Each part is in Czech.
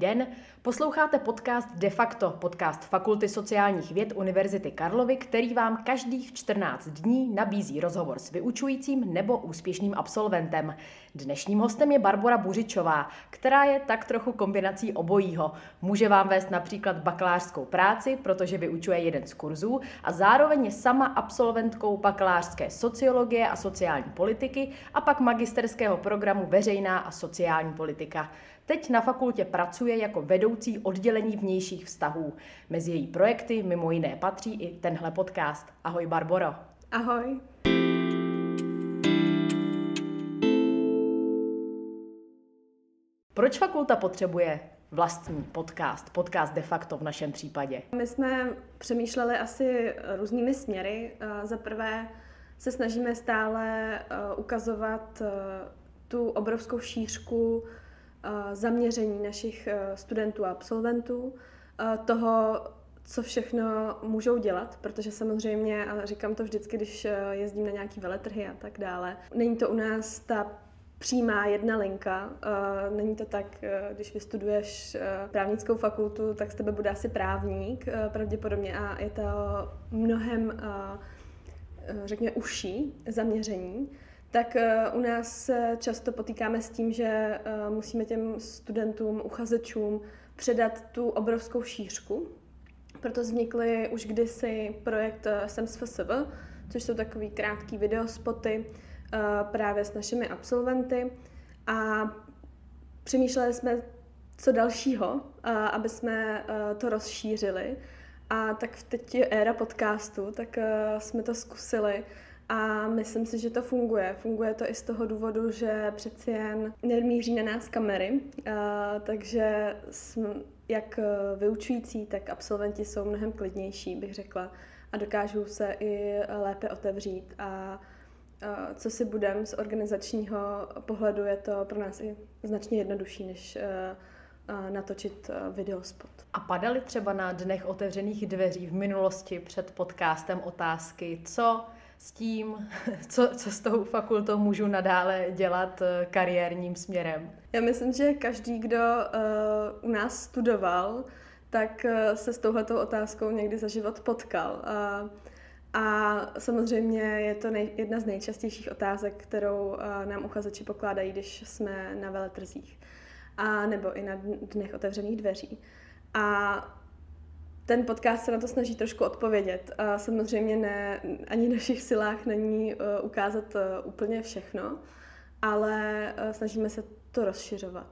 Den, posloucháte podcast De facto, podcast Fakulty sociálních věd Univerzity Karlovy, který vám každých 14 dní nabízí rozhovor s vyučujícím nebo úspěšným absolventem. Dnešním hostem je Barbara Buřičová, která je tak trochu kombinací obojího. Může vám vést například bakalářskou práci, protože vyučuje jeden z kurzů a zároveň je sama absolventkou bakalářské sociologie a sociální politiky a pak magisterského programu Veřejná a sociální politika. Teď na fakultě pracuje jako vedoucí oddělení vnějších vztahů. Mezi její projekty mimo jiné patří i tenhle podcast. Ahoj Barboro. Ahoj. Proč fakulta potřebuje vlastní podcast, podcast de facto v našem případě? My jsme přemýšleli asi různými směry. Za prvé se snažíme stále ukazovat tu obrovskou šířku zaměření našich e, studentů a absolventů, toho, co všechno můžou dělat, protože samozřejmě, a říkám to vždycky, když e, jezdím na nějaký veletrhy a tak dále, není to u nás ta přímá jedna linka. Není to tak, e, když vystuduješ právnickou fakultu, tak z tebe bude asi právník pravděpodobně a je to mnohem, řekněme, užší zaměření tak eh, u nás se často potýkáme s tím, že eh, musíme těm studentům, uchazečům předat tu obrovskou šířku. Proto vznikly už kdysi projekt eh, SEMSFSV, což jsou takový krátký videospoty právě s našimi absolventy. A přemýšleli jsme, co dalšího, aby jsme to rozšířili. A tak teď je éra podcastu, tak jsme to zkusili a myslím si, že to funguje. Funguje to i z toho důvodu, že přeci jen nemíří na nás kamery, takže jsme, jak vyučující, tak absolventi jsou mnohem klidnější, bych řekla, a dokážou se i lépe otevřít. A co si budem z organizačního pohledu, je to pro nás i značně jednodušší, než natočit videospot. A padaly třeba na dnech otevřených dveří v minulosti před podcastem otázky, co s tím, co, co s tou fakultou můžu nadále dělat eh, kariérním směrem? Já myslím, že každý, kdo uh, u nás studoval, tak uh, se s touhletou otázkou někdy za život potkal. Uh, a samozřejmě je to nej, jedna z nejčastějších otázek, kterou nám uchazeči pokládají, když jsme na veletrzích. A nebo i na dnech otevřených dveří. A ten podcast se na to snaží trošku odpovědět. A samozřejmě ne, ani v našich silách není uh, ukázat uh, úplně všechno, ale uh, snažíme se to rozšiřovat.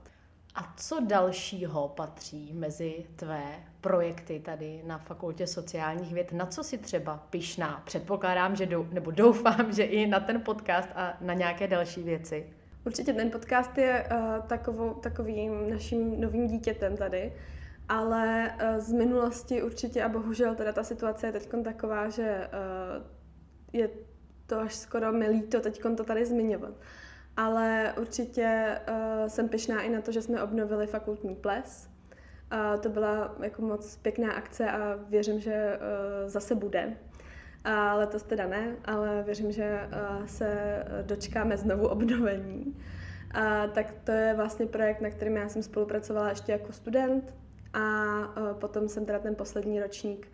A co dalšího patří mezi tvé projekty tady na Fakultě sociálních věd? Na co si třeba pišná? Předpokládám, že dou, nebo doufám, že i na ten podcast a na nějaké další věci. Určitě ten podcast je uh, takovou, takovým naším novým dítětem tady ale uh, z minulosti určitě a bohužel teda ta situace je teď taková, že uh, je to až skoro milý to teď to tady zmiňovat. Ale určitě uh, jsem pyšná i na to, že jsme obnovili fakultní ples. To byla jako moc pěkná akce a věřím, že zase bude. A letos teda ne, ale věřím, že se dočkáme znovu obnovení. A tak to je vlastně projekt, na kterým já jsem spolupracovala ještě jako student a e, potom jsem teda ten poslední ročník,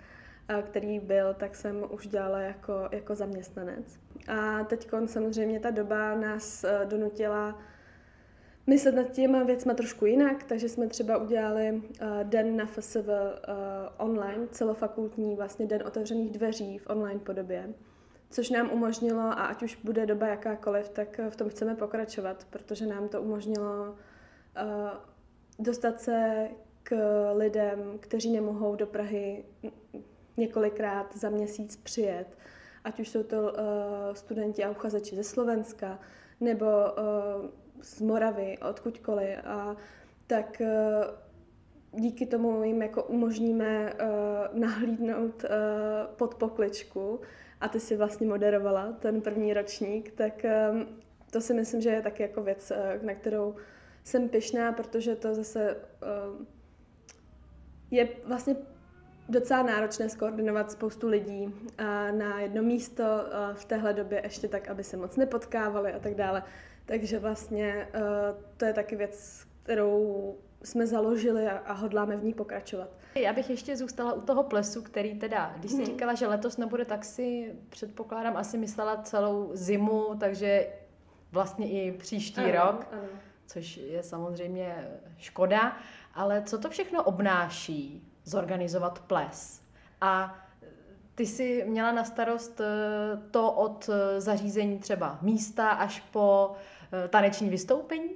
e, který byl, tak jsem už dělala jako, jako zaměstnanec. A teď samozřejmě ta doba nás e, donutila myslet nad těma věcma trošku jinak, takže jsme třeba udělali den na FSV online, celofakultní vlastně den otevřených dveří v online podobě, což nám umožnilo, a ať už bude doba jakákoliv, tak v tom chceme pokračovat, protože nám to umožnilo dostat se k lidem, kteří nemohou do Prahy několikrát za měsíc přijet, ať už jsou to uh, studenti a uchazeči ze Slovenska nebo uh, z Moravy, odkudkoliv. A tak uh, díky tomu jim jako umožníme uh, nahlídnout uh, pod pokličku a ty si vlastně moderovala ten první ročník, tak um, to si myslím, že je taky jako věc, na kterou jsem pyšná, protože to zase uh, je vlastně docela náročné skoordinovat spoustu lidí na jedno místo v téhle době ještě tak, aby se moc nepotkávali a tak dále. Takže vlastně to je taky věc, kterou jsme založili a, hodláme v ní pokračovat. Já bych ještě zůstala u toho plesu, který teda, když jsi hmm. říkala, že letos nebude, tak si předpokládám, asi myslela celou zimu, takže vlastně i příští ano, rok, ano. což je samozřejmě škoda. Ale co to všechno obnáší zorganizovat ples? A ty jsi měla na starost eh, to od eh, zařízení třeba místa až po eh, taneční vystoupení?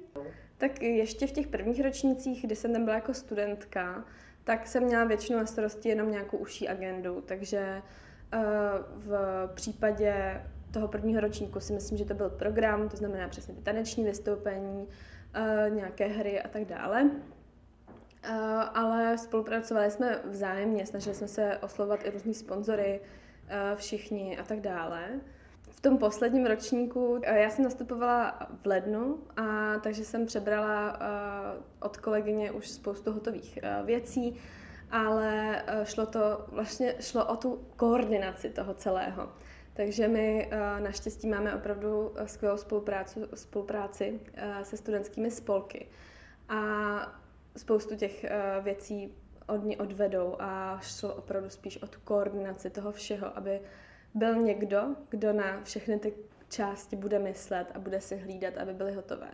Tak ještě v těch prvních ročnících, kdy jsem tam byla jako studentka, tak jsem měla většinou na starosti jenom nějakou užší agendu, takže v případě toho prvního ročníku si myslím, že to byl program, to znamená přesně ty taneční vystoupení, nějaké hry a tak dále. Uh, ale spolupracovali jsme vzájemně, snažili jsme se oslovovat i různí sponzory, uh, všichni a tak dále. V tom posledním ročníku uh, já jsem nastupovala v lednu, a takže jsem přebrala od kolegyně už spoustu hotových věcí, ale šlo to vlastně šlo o tu koordinaci toho celého. Takže my naštěstí máme opravdu skvělou spolupráci, spolupráci se studentskými spolky. A spoustu těch uh, věcí od ní odvedou a šlo opravdu spíš o tu koordinaci toho všeho, aby byl někdo, kdo na všechny ty části bude myslet a bude si hlídat, aby byly hotové.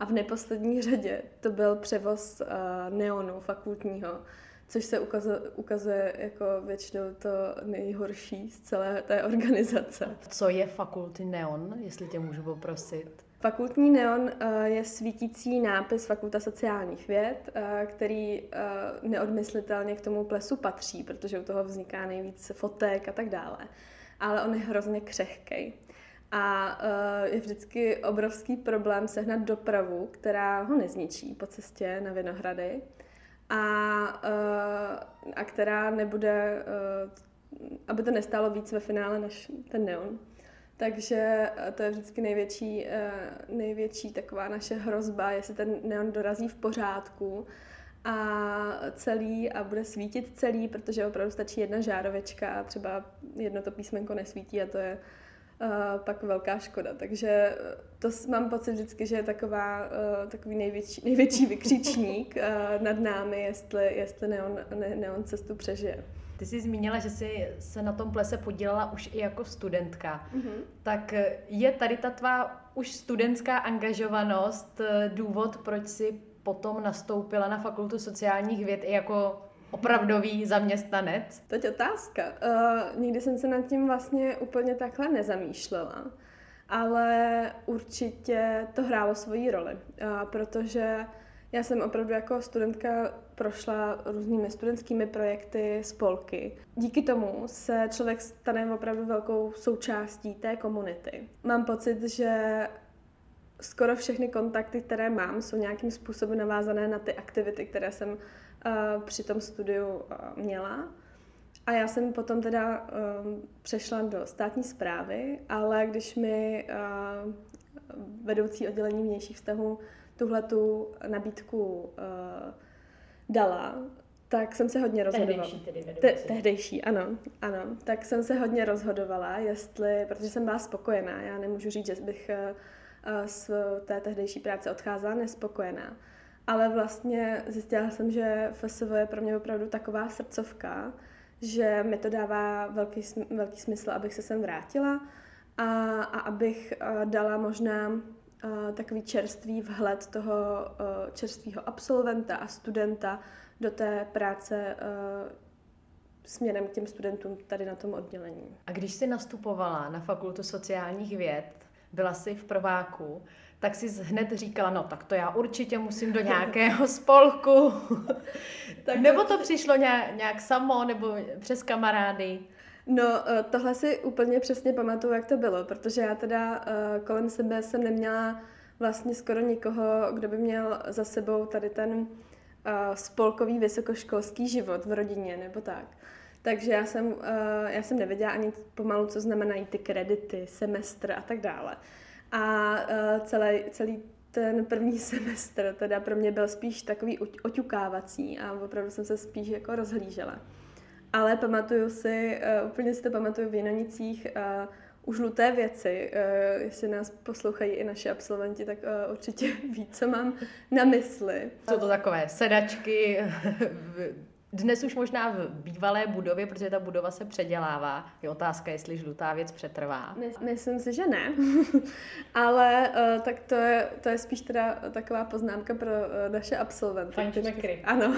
A v neposlední řadě to byl převoz uh, neonu fakultního, což se ukazuje, ukazuje jako většinou to nejhorší z celé té organizace. Co je fakulty neon, jestli tě můžu poprosit? Fakultní neon eh, je svítící nápis Fakulta sociálních věd, eh, který eh, neodmyslitelně k tomu plesu patří, protože u toho vzniká nejvíc fotek a tak dále. Ale on je hrozně křehkej. A je vždycky obrovský problém sehnat dopravu, která ho nezničí po cestě na Vinohrady a, a která nebude, aby to nestálo víc ve finále než ten neon. Takže eh, to je vždycky největší, eh, největší taková naše hrozba, jestli ten neon dorazí v pořádku a celý a bude svítit celý, protože opravdu stačí jedna žárovečka a třeba jedno to písmenko nesvítí a to je uh, pak velká škoda. Takže to mám pocit vždycky, že je taková, takový největší, největší vykřičník nad námi, jestli, jestli neon, ne, neon cestu přežije. Ty jsi zmínila, že jsi se na tom plese podílela už i jako studentka. Mm-hmm. Tak je tady ta tvá už studentská angažovanost eh, důvod, proč jsi potom nastoupila na fakultu sociálních věd i jako opravdový zaměstnanec? To je otázka. Uh, nikdy jsem se nad tím vlastně úplně takhle nezamýšlela, ale určitě to hrálo svoji roli, uh, protože já jsem opravdu jako studentka prošla různými studentskými projekty, spolky. Díky tomu se člověk stane opravdu velkou součástí té komunity. Mám pocit, že skoro všechny kontakty, které mám, jsou nějakým způsobem navázané na ty aktivity, které jsem uh, při tom studiu uh, měla. A já jsem potom teda uh, přešla do státní zprávy, ale když mi uh, vedoucí oddělení vnějších vztahů tuhle tu nabídku uh, dala, tak jsem se hodně rozhodovala. Tehdejší tedy Te- tehdejší, ano, ano. Tak jsem se hodně rozhodovala, jestli, protože jsem byla spokojená. Já nemůžu říct, že bych uh, z té tehdejší práce odcházela nespokojená. Ale vlastně zjistila jsem, že FSV je pro mě opravdu taková srdcovka, že mi to dává velký, velký smysl, abych se sem vrátila a, a abych uh, dala možná takový čerstvý vhled toho uh, čerstvého absolventa a studenta do té práce uh, směrem k těm studentům tady na tom oddělení. A když jsi nastupovala na fakultu sociálních věd, byla jsi v prváku, tak si hned říkala, no tak to já určitě musím do nějakého spolku. tak nebo to přišlo nějak, nějak samo, nebo přes kamarády? No, eh, tohle si úplně přesně pamatuju, jak to bylo, protože já teda eh, kolem sebe jsem neměla vlastně skoro nikoho, kdo by měl za sebou tady ten eh, spolkový vysokoškolský život v rodině nebo tak. Takže já jsem, já jsem nevěděla ani pomalu, co znamenají ty kredity, semestr a tak dále. A celý, celý ten první semestr teda pro mě byl spíš takový oťukávací a opravdu jsem se spíš jako rozhlížela. Ale pamatuju si, uh, úplně si to pamatuju v Jinonicích, uh, žluté věci. Uh, jestli nás poslouchají i naši absolventi, tak uh, určitě ví, co mám na mysli. Jsou to takové sedačky, dnes už možná v bývalé budově, protože ta budova se předělává. Je otázka, jestli žlutá věc přetrvá. Myslím si, že ne. Ale uh, tak to je, to je spíš teda taková poznámka pro uh, naše absolventy. Fajnšmekry. Ano.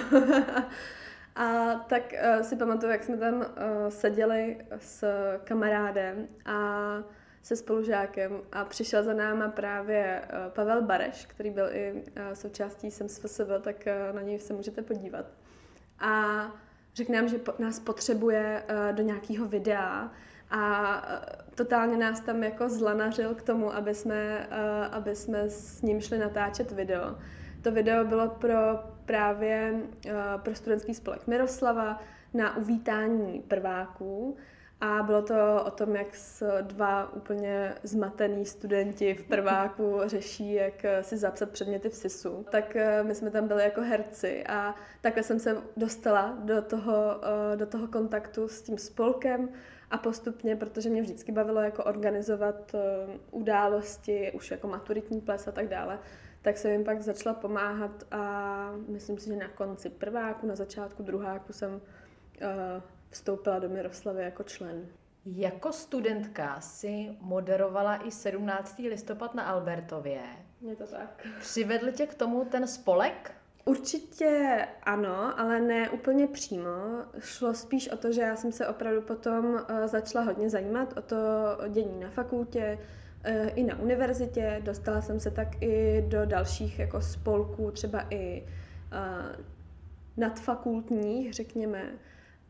A tak uh, si pamatuju, jak jsme tam uh, seděli s kamarádem a se spolužákem a přišel za náma právě uh, Pavel Bareš, který byl i uh, součástí SEMSFSV, tak uh, na něj se můžete podívat a řekne nám, že nás potřebuje uh, do nějakého videa a uh, totálně nás tam jako zlanařil k tomu, aby jsme, uh, aby jsme s ním šli natáčet video. To video bylo pro právě uh, pro studentský spolek Miroslava na uvítání prváků a bylo to o tom, jak dva úplně zmatený studenti v prváku řeší, jak si zapsat předměty v SISu. Tak eh, my jsme tam byli jako herci a takhle jsem se dostala do toho, eh, do toho kontaktu s tím spolkem a postupně, protože mě vždycky bavilo jako organizovat eh, události, už jako maturitní ples a tak dále, tak jsem jim pak začala pomáhat a myslím si, že na konci prváku, na začátku druháku jsem vstoupila do Miroslavy jako člen. Jako studentka si moderovala i 17. listopad na Albertově. Je to tak. Přivedl tě k tomu ten spolek? Určitě ano, ale ne úplně přímo. Šlo spíš o to, že já jsem se opravdu potom eh, začala hodně zajímat o to dění na fakultě, eh, i na univerzitě. Dostala jsem se tak i do dalších jako spolků, třeba i eh, nadfakultních, řekněme,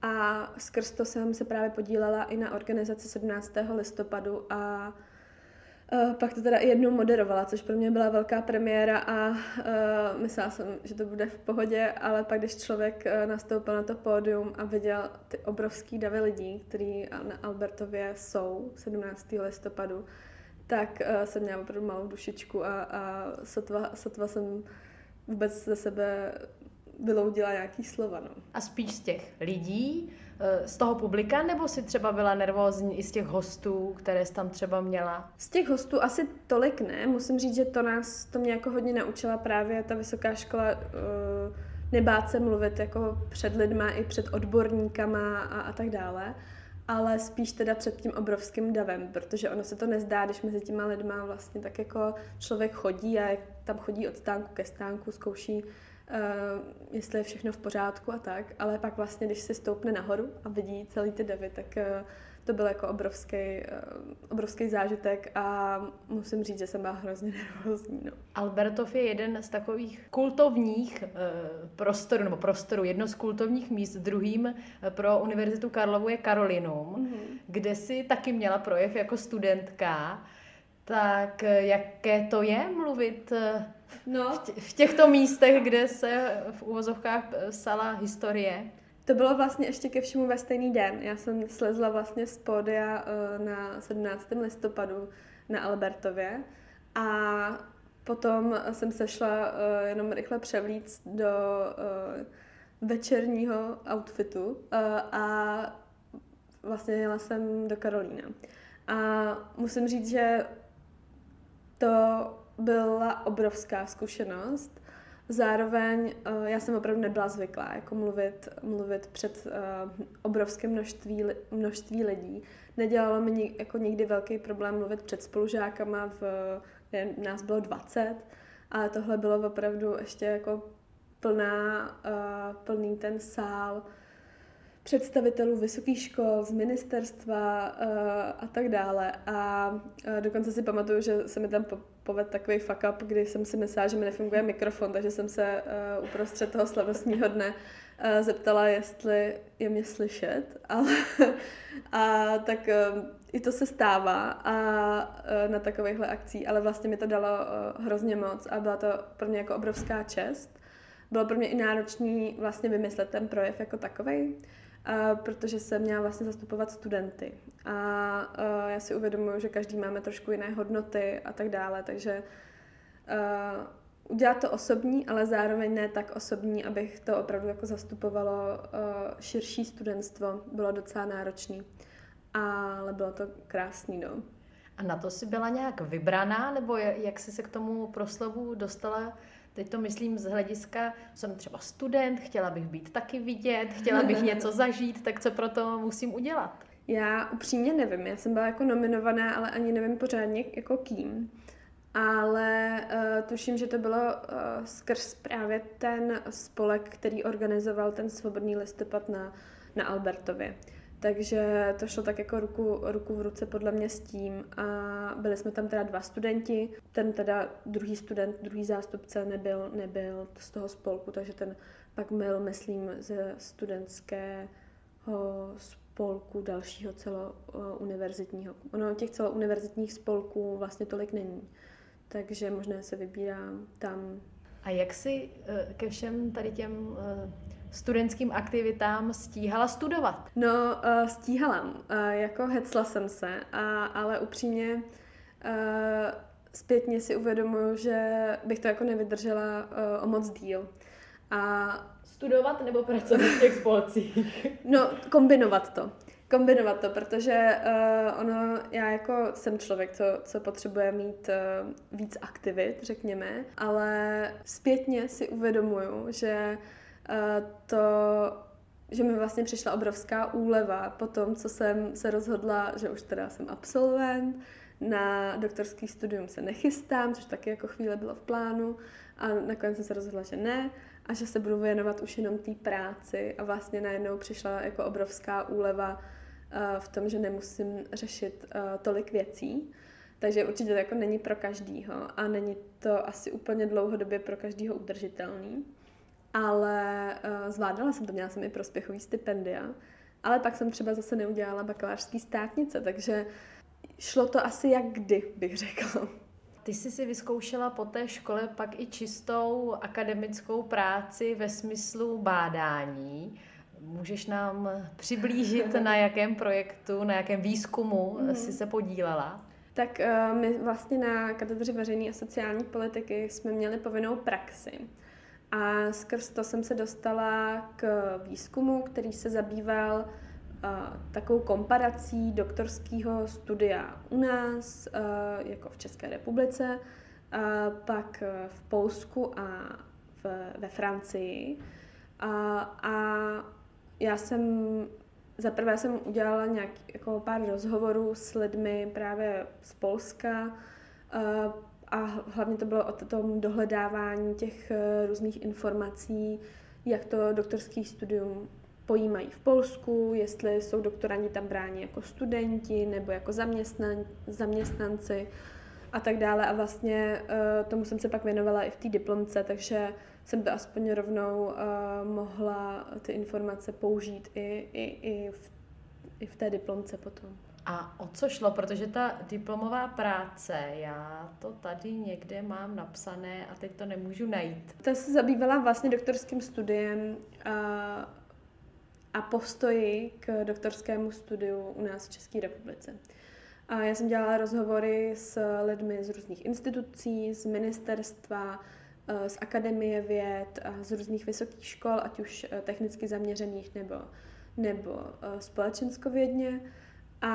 a skrz to jsem se právě podílela i na organizaci 17. listopadu a Uh, pak to teda i jednou moderovala, což pro mě byla velká premiéra a uh, myslela jsem, že to bude v pohodě, ale pak, když člověk nastoupil na to pódium a viděl ty obrovský davy lidí, který na Albertově jsou 17. listopadu, tak uh, jsem měla opravdu malou dušičku a, a sotva, sotva jsem vůbec ze sebe vyloudila nějaký slova. No. A spíš z těch lidí, eh, z toho publika, nebo si třeba byla nervózní i z těch hostů, které jsi tam třeba měla? Z těch hostů asi tolik ne. Musím říct, že to nás, to mě jako hodně naučila právě ta vysoká škola eh, nebát se mluvit jako před lidma i před odborníkama a, a tak dále ale spíš teda před tím obrovským davem, protože ono se to nezdá, když mezi těma lidma vlastně tak jako člověk chodí a tam chodí od stánku ke stánku, zkouší uh, jestli je všechno v pořádku a tak, ale pak vlastně, když si stoupne nahoru a vidí celý ty davy, tak uh, to byl jako obrovský, uh, obrovský zážitek a musím říct, že jsem byla hrozně nervózní. No. Albertov je jeden z takových kultovních uh, prostorů, nebo prostorů, jedno z kultovních míst. Druhým pro Univerzitu Karlovu je Karolinum, mm-hmm. kde si taky měla projev jako studentka. Tak jaké to je mluvit no. v těchto místech, kde se v uvozovkách psala historie. To bylo vlastně ještě ke všemu ve stejný den. Já jsem slezla vlastně z pódia eh, na 17. listopadu na Albertově a potom jsem se šla eh, jenom rychle převlíct do eh, večerního outfitu a vlastně jela jsem do Karolína. A musím říct, že to byla obrovská zkušenost. Zároveň uh, já jsem opravdu nebyla zvyklá jako mluvit, mluvit před uh, obrovském množství, množství lidí. Nedělalo mi jako nikdy velký problém mluvit před spolužákama, v, je, nás bylo 20, ale tohle bylo opravdu ještě jako plná, plný ten sál představitelů vysokých škol, z ministerstva uh, a tak dále. A uh, dokonce si pamatuju, že se mi tam povedl takový fuck up, kdy jsem si myslela, že mi nefunguje mikrofon, takže jsem se uh, uprostřed toho slavnostního dne zeptala, jestli je mě slyšet. Ale, a tak i to se stává a na takovýchhle akcí, ale vlastně mi to dalo hrozně moc a byla to pro mě jako obrovská čest. Bylo pro mě i náročný vlastně vymyslet ten projev jako takový a protože jsem měla vlastně zastupovat studenty. A, a já si uvědomuji, že každý máme trošku jiné hodnoty a tak dále, takže uh, udělat to osobní, ale zároveň ne tak osobní, abych to opravdu jako zastupovalo uh, širší studentstvo, bylo docela náročný. ale bylo to krásný, no. A na to si byla nějak vybraná, nebo jak jsi se k tomu proslovu dostala? Teď to myslím z hlediska, jsem třeba student, chtěla bych být taky vidět, chtěla bych něco zažít, tak co pro to musím udělat? Já upřímně nevím, já jsem byla jako nominovaná, ale ani nevím pořádně jako kým. Ale uh, tuším, že to bylo uh, skrz právě ten spolek, který organizoval ten svobodný listopad na, na Albertově. Takže to šlo tak jako ruku, ruku v ruce podle mě s tím a byli jsme tam teda dva studenti, ten teda druhý student, druhý zástupce nebyl, nebyl z toho spolku, takže ten pak byl, myslím, ze studentského spolku dalšího celouniverzitního. Ono těch celouniverzitních spolků vlastně tolik není, takže možná se vybírám tam. A jak si eh, ke všem tady těm eh, studentským aktivitám stíhala studovat? No, uh, stíhala. Uh, jako hecla jsem se, a, ale upřímně uh, zpětně si uvědomuji, že bych to jako nevydržela uh, o moc díl. A studovat nebo pracovat v těch spolcích? no, kombinovat to. Kombinovat to, protože uh, ono, já jako jsem člověk, co, co potřebuje mít uh, víc aktivit, řekněme, ale zpětně si uvědomuju, že uh, to že mi vlastně přišla obrovská úleva po tom, co jsem se rozhodla, že už teda jsem absolvent, na doktorský studium se nechystám, což taky jako chvíle bylo v plánu a nakonec jsem se rozhodla, že ne a že se budu věnovat už jenom té práci a vlastně najednou přišla jako obrovská úleva uh, v tom, že nemusím řešit uh, tolik věcí. Takže určitě to jako není pro každýho a není to asi úplně dlouhodobě pro každýho udržitelný. Ale uh, zvládala jsem to, měla jsem i prospěchový stipendia, ale pak jsem třeba zase neudělala bakalářský státnice, takže šlo to asi jak kdy, bych řekla. Ty jsi si vyzkoušela po té škole pak i čistou akademickou práci ve smyslu bádání. Můžeš nám přiblížit, na jakém projektu, na jakém výzkumu mm. jsi se podílela? Tak uh, my vlastně na katedře veřejné a sociální politiky jsme měli povinnou praxi. A skrz to jsem se dostala k výzkumu, který se zabýval takovou komparací doktorského studia u nás, jako v České republice, pak v Polsku a v, ve Francii. A, a já jsem za prvé jsem udělala nějak, jako pár rozhovorů s lidmi právě z Polska a hlavně to bylo o tom dohledávání těch e, různých informací, jak to doktorský studium pojímají v Polsku, jestli jsou doktorandi tam bráni jako studenti nebo jako zaměstnan, zaměstnanci a tak dále. A vlastně uh, tomu jsem se pak věnovala i v té diplomce, takže jsem to aspoň rovnou uh, mohla ty informace použít i, i, i, v, i v té diplomce potom. A o co šlo? Protože ta diplomová práce, já to tady někde mám napsané a teď to nemůžu najít. Ta se zabývala vlastně doktorským studiem uh, a postoji k doktorskému studiu u nás v České republice. A já jsem dělala rozhovory s lidmi z různých institucí, z ministerstva, eh, z akademie věd, z různých vysokých škol, ať už eh, technicky zaměřených nebo, nebo eh, společenskovědně. A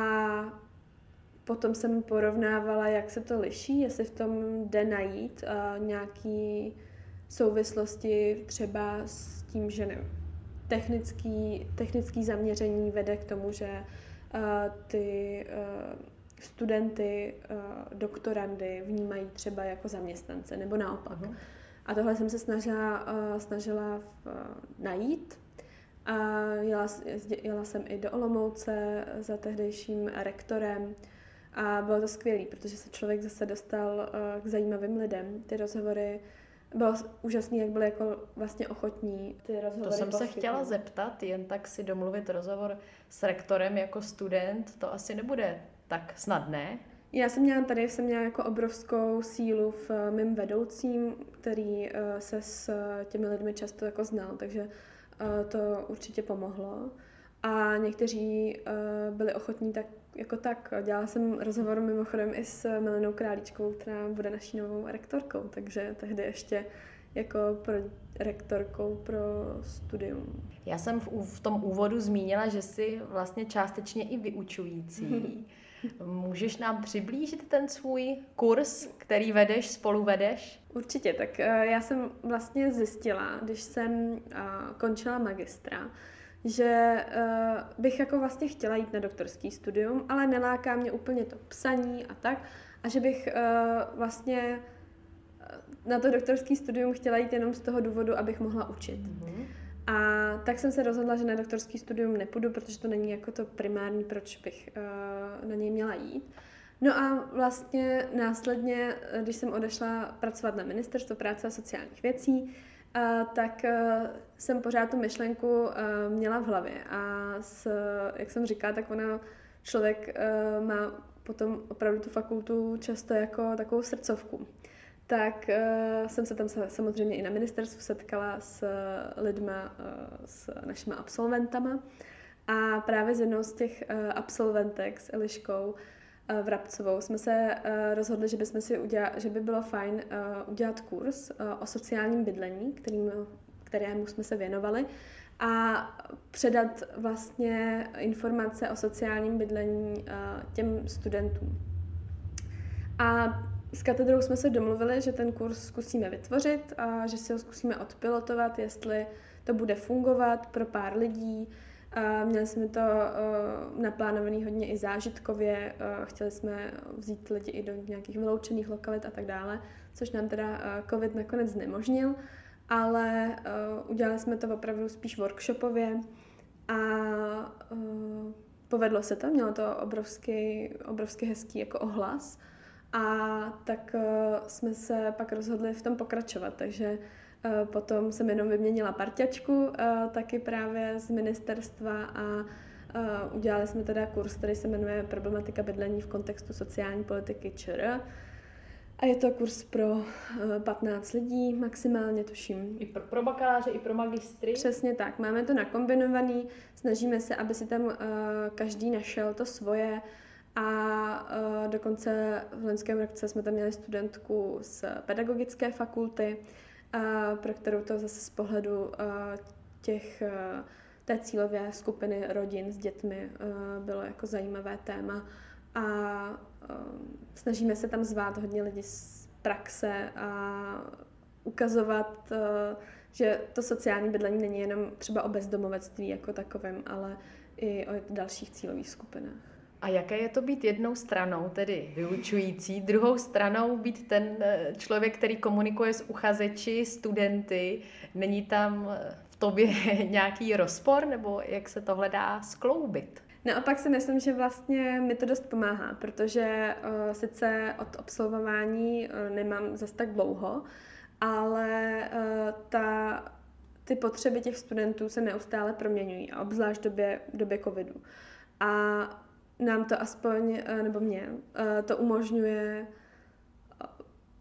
potom jsem porovnávala, jak se to liší, jestli v tom jde najít nějaké souvislosti třeba s tím, že nevím, technický, technický zaměření vede k tomu, že uh, ty uh, studenty, uh, doktorandy vnímají třeba jako zaměstnance, nebo naopak. Uh-huh. A tohle jsem se snažila, uh, snažila v, uh, najít. A jela, jela jsem i do Olomouce za tehdejším rektorem a bylo to skvělé, protože se člověk zase dostal uh, k zajímavým lidem. Ty rozhovory bylo úžasný, jak byli jako vlastně ochotní ty rozhovory To jsem poskytnout. se chtěla zeptat, jen tak si domluvit rozhovor s rektorem jako student, to asi nebude tak snadné. Já jsem měla tady jsem měla jako obrovskou sílu v eh, mém vedoucím, který uh, se s eh, těmi lidmi často jako znal, takže to určitě pomohlo. A někteří uh, byli ochotní tak jako tak. Dělala jsem rozhovor mimochodem i s Milenou Králíčkou, která bude naší novou rektorkou, takže tehdy ještě jako pro rektorkou pro studium. Já jsem v, v tom úvodu zmínila, že jsi vlastně částečně i vyučující. Můžeš nám přiblížit ten svůj kurz, který vedeš, spolu vedeš? Určitě, tak eh, já jsem vlastně zjistila, když jsem eh, končila magistra, že eh, bych jako vlastně chtěla jít na doktorský studium, ale neláká mě úplně to psaní a tak, a že bych vlastně na to doktorský studium chtěla jít jenom z toho důvodu, abych mohla učit. Mm-hmm. A tak jsem se rozhodla, že na doktorský studium nepůjdu, protože to není jako to primární, proč bych uh, na něj měla jít. No a vlastně následně, eh, když jsem odešla pracovat na Ministerstvo práce a sociálních věcí, uh, tak uh, jsem pořád tu myšlenku uh, měla v hlavě. A s, jak jsem říkala, tak ona člověk uh, má potom opravdu tu fakultu často jako takovou srdcovku tak uh, jsem se tam samozřejmě i na ministerstvu setkala s uh, lidma, uh, s našimi absolventama a právě z jednou z těch uh, absolventek s Eliškou uh, Vrabcovou jsme se uh, rozhodli, že, bychom si uděla, že by bylo fajn uh, udělat kurz uh, o sociálním bydlení, kterým, kterému jsme se věnovali a předat vlastně informace o sociálním bydlení uh, těm studentům. A s katedrou jsme se domluvili, že ten kurz zkusíme vytvořit a že si ho zkusíme odpilotovat, jestli to bude fungovat pro pár lidí. A měli jsme to uh, naplánovaný hodně i zážitkově, uh, chtěli jsme vzít lidi i do nějakých vyloučených lokalit a tak dále, což nám teda uh, covid nakonec znemožnil, ale uh, udělali jsme to opravdu spíš workshopově a uh, povedlo se to, mělo to obrovský, obrovský hezký jako ohlas. A tak uh, jsme se pak rozhodli v tom pokračovat, takže uh, potom jsem jenom vyměnila parťačku uh, taky právě z ministerstva a uh, udělali jsme teda kurz, který se jmenuje Problematika bydlení v kontextu sociální politiky ČR. A je to kurz pro uh, 15 lidí, maximálně tuším. I pro, pro bakaláře, i pro magistry? Přesně tak. Máme to nakombinovaný, snažíme se, aby si tam uh, každý našel to svoje, a uh, dokonce v loňském roce jsme tam měli studentku z pedagogické fakulty, uh, pro kterou to zase z pohledu uh, těch uh, té cílové skupiny rodin s dětmi uh, bylo jako zajímavé téma. A uh, snažíme se tam zvát hodně lidí z praxe a ukazovat, uh, že to sociální bydlení není jenom třeba o bezdomovectví jako takovém, ale i o dalších cílových skupinách. A jaké je to být jednou stranou, tedy vyučující, druhou stranou být ten eh, člověk, který komunikuje s uchazeči, studenty? Není tam eh, v tobě nějaký rozpor, nebo jak se tohle dá skloubit? Naopak si myslím, že vlastně mi to dost pomáhá, protože uh, sice od absolvování uh, nemám zas tak dlouho, ale uh, ta, ty potřeby těch studentů se neustále proměňují, obzvlášť v době, době covidu. A nám to aspoň, eh, nebo mě, eh, to umožňuje eh,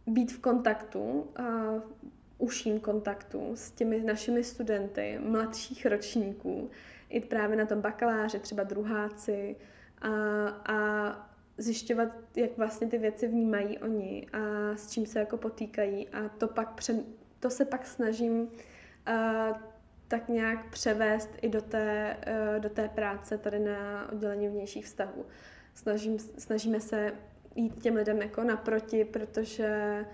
být v kontaktu, v užším kontaktu s těmi našimi studenty mladších ročníků, i právě na tom bakaláři, třeba druháci, a, a zjišťovat, jak vlastně ty věci vnímají oni a s čím se jako potýkají. A to pak před, to se pak snažím uh, tak nějak převést i do té, eh, do té práce tady na oddělení vnějších vztahů. Snažím, snažíme se jít těm lidem jako naproti, protože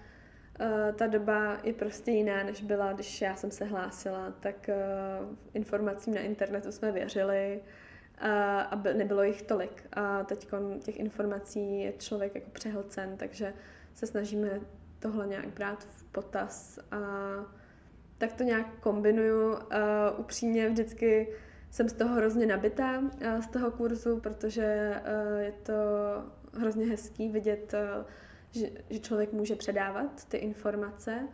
uh, ta doba je prostě jiná, než byla, když já jsem se hlásila, tak uh, informacím na internetu jsme věřili a by, nebylo jich tolik. A teď těch informací je člověk jako přehlcen, takže se snažíme tohle nějak brát v potaz a tak to nějak kombinuju. Uh, upřímně vždycky jsem z toho hrozně nabitá, uh, z toho kurzu, protože uh, je to hrozně hezký vidět, uh, že, že člověk může předávat ty informace,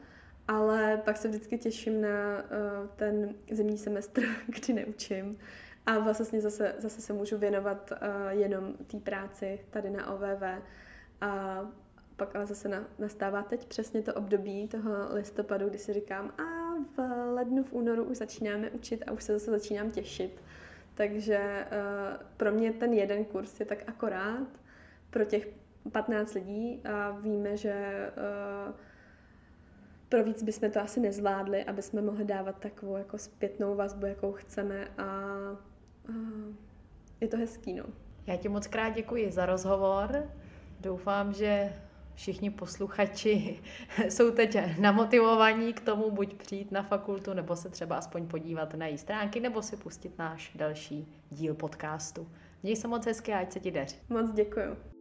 ale pak se vždycky těším na uh, ten zimní semestr, kdy neučím. A vlastně zase, zase se můžu věnovat uh, jenom té práci tady na OVV. A pak ale zase na, nastává teď přesně to období toho listopadu, kdy si říkám, a v lednu, v únoru už začínáme učit a už se zase začínám těšit. Takže uh, pro mě ten jeden kurz je tak akorát pro těch 15 lidí a víme, že uh, pro víc bychom to asi nezvládli, aby jsme mohli dávat takovou jako zpětnou vazbu, jakou chceme a, a je to hezký, no. Já ti moc krát děkuji za rozhovor. Doufám, že všichni posluchači jsou teď namotivovaní k tomu buď přijít na fakultu, nebo se třeba aspoň podívat na její stránky, nebo si pustit náš další díl podcastu. Měj se moc hezky a ať se ti daří. Moc děkuji.